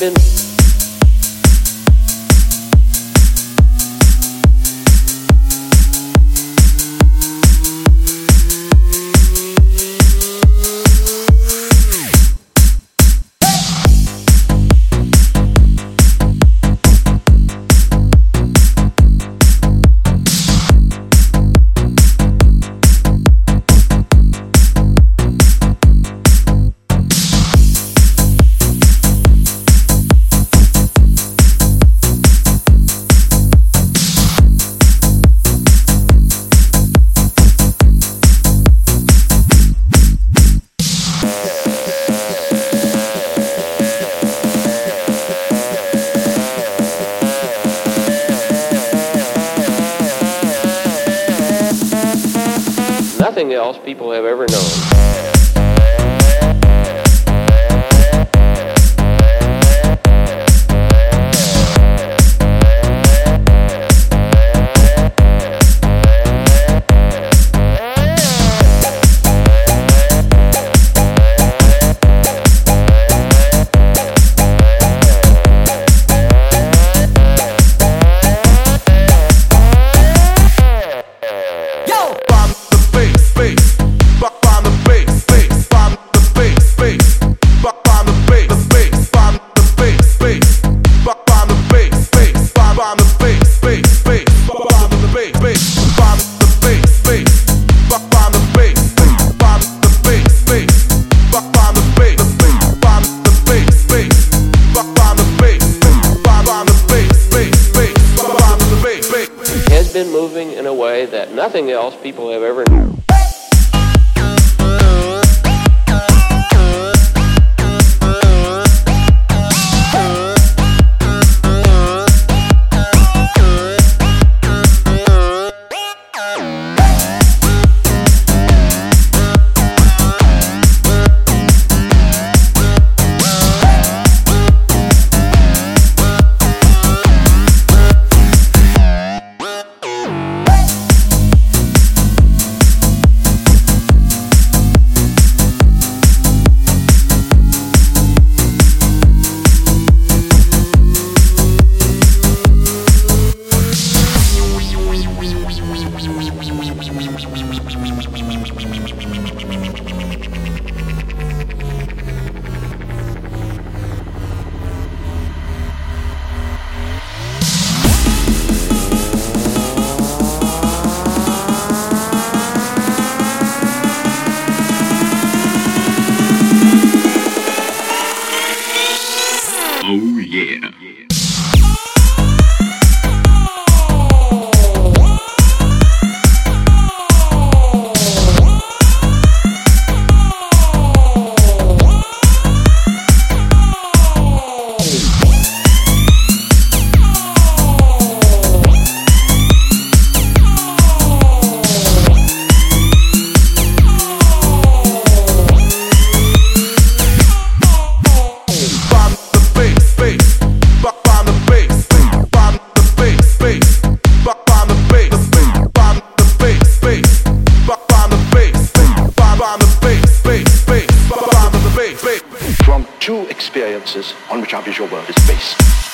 been experiences on which our visual world is based.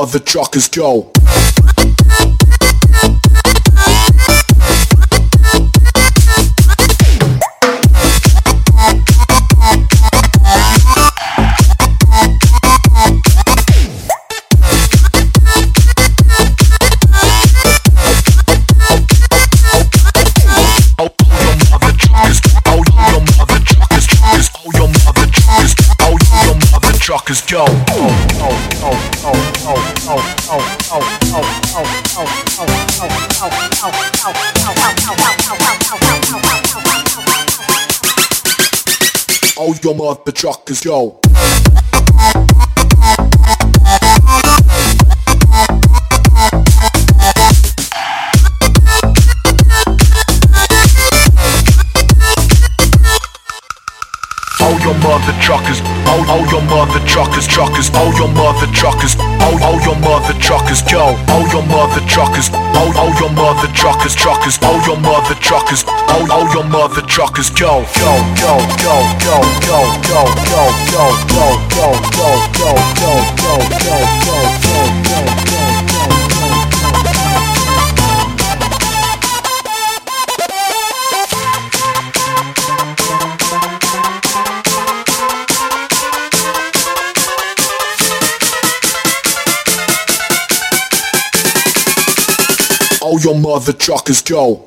All mother truckers go. All your mother truckers go. All your mother truckers, all, all your mother truckers, truckers, all your mother truckers, all, all your mother truckers go, all your mother truckers, all, all your mother truckers, truckers, all your mother truckers, all, all your mother truckers go, go, go, go, go, go, go, go, go, go, go, go, go, go, go, go, go, go, your mother truckers go.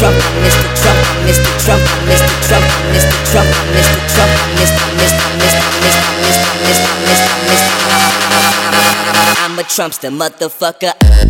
Trump, Mr. Trump, Mr. Trump, Mr. Trump, Mr. Trump, Mr. Trump, Mr. Mr. Mr. Mr. Mr. Mr. Mr. Mr. I'm a Trumpster, motherfucker.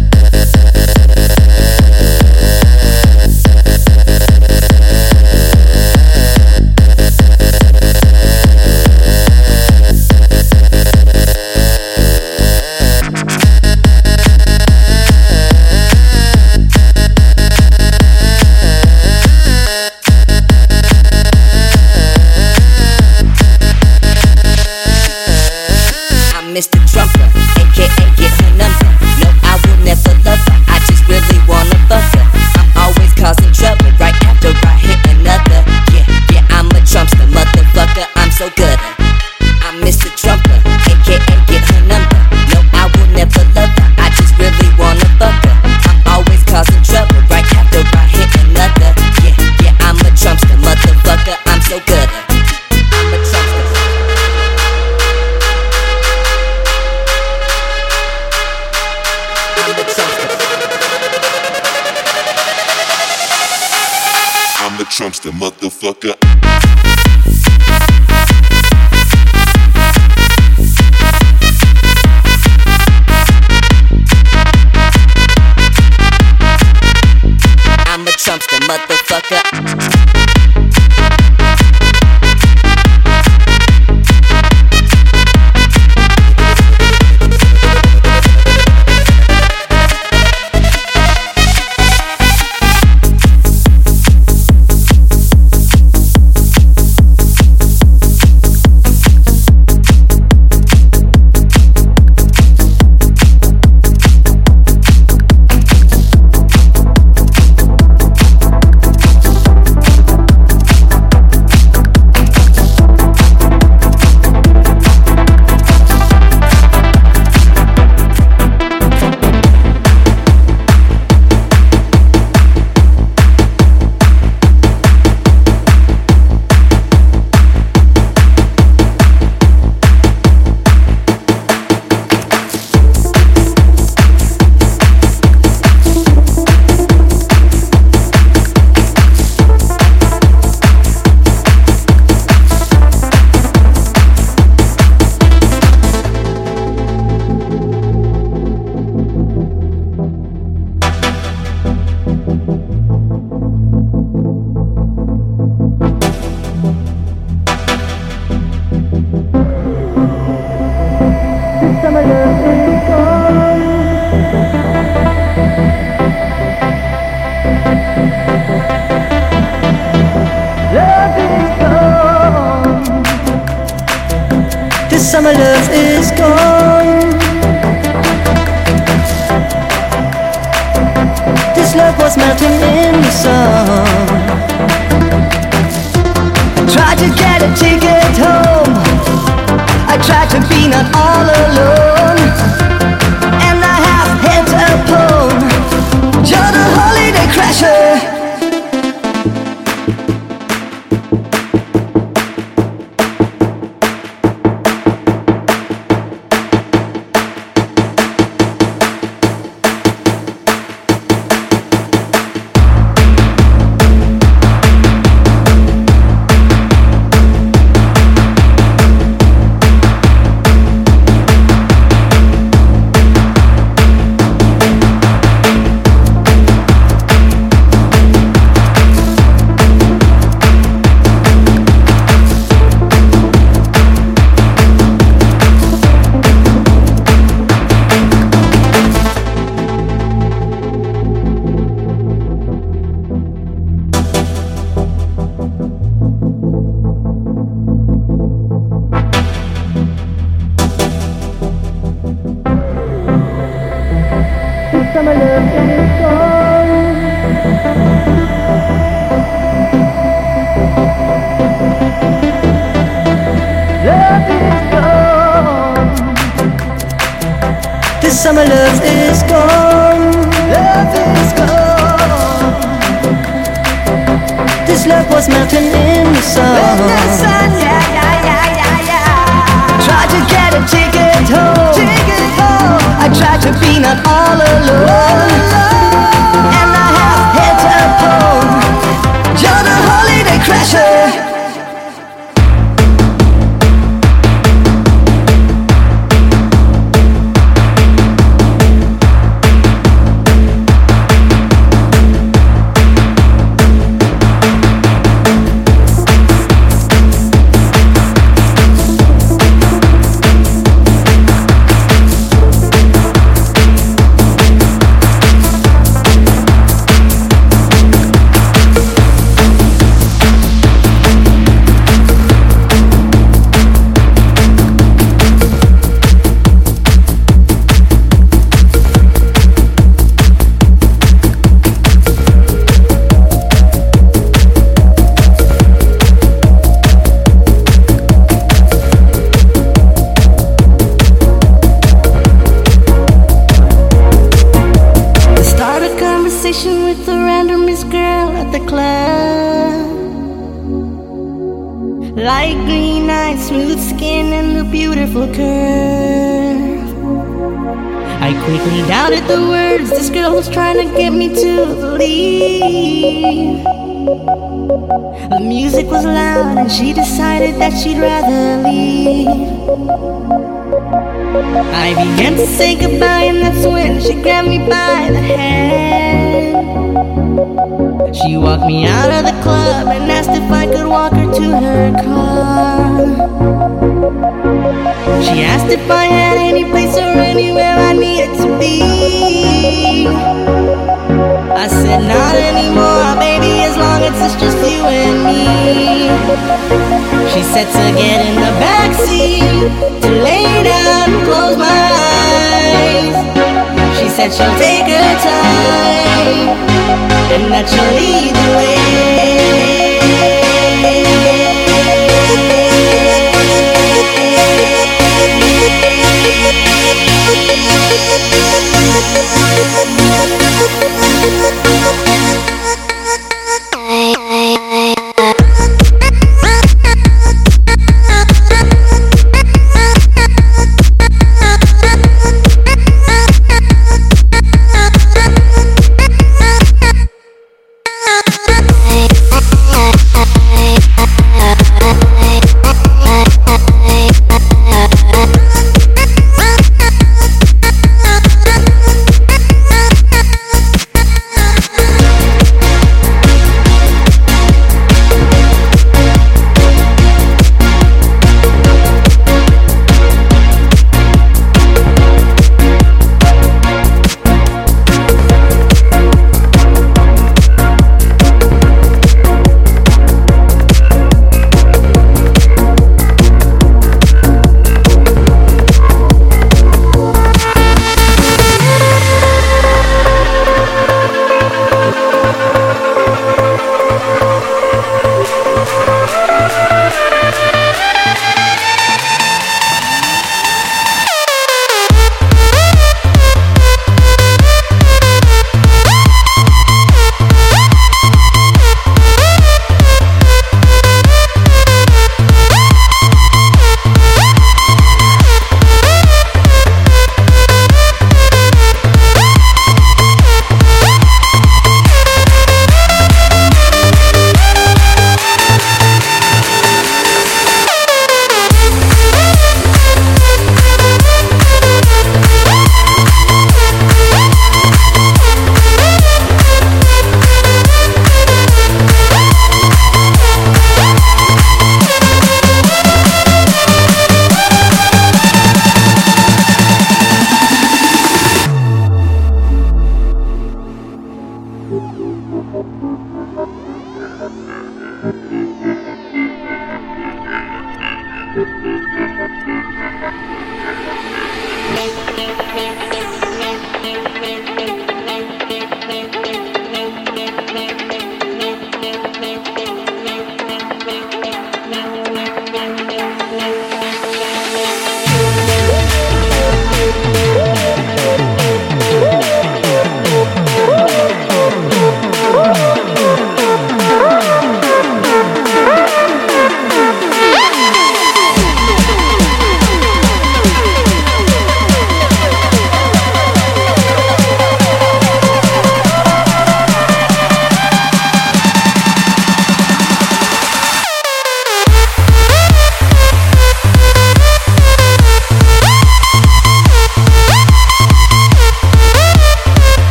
Trump's the motherfucker.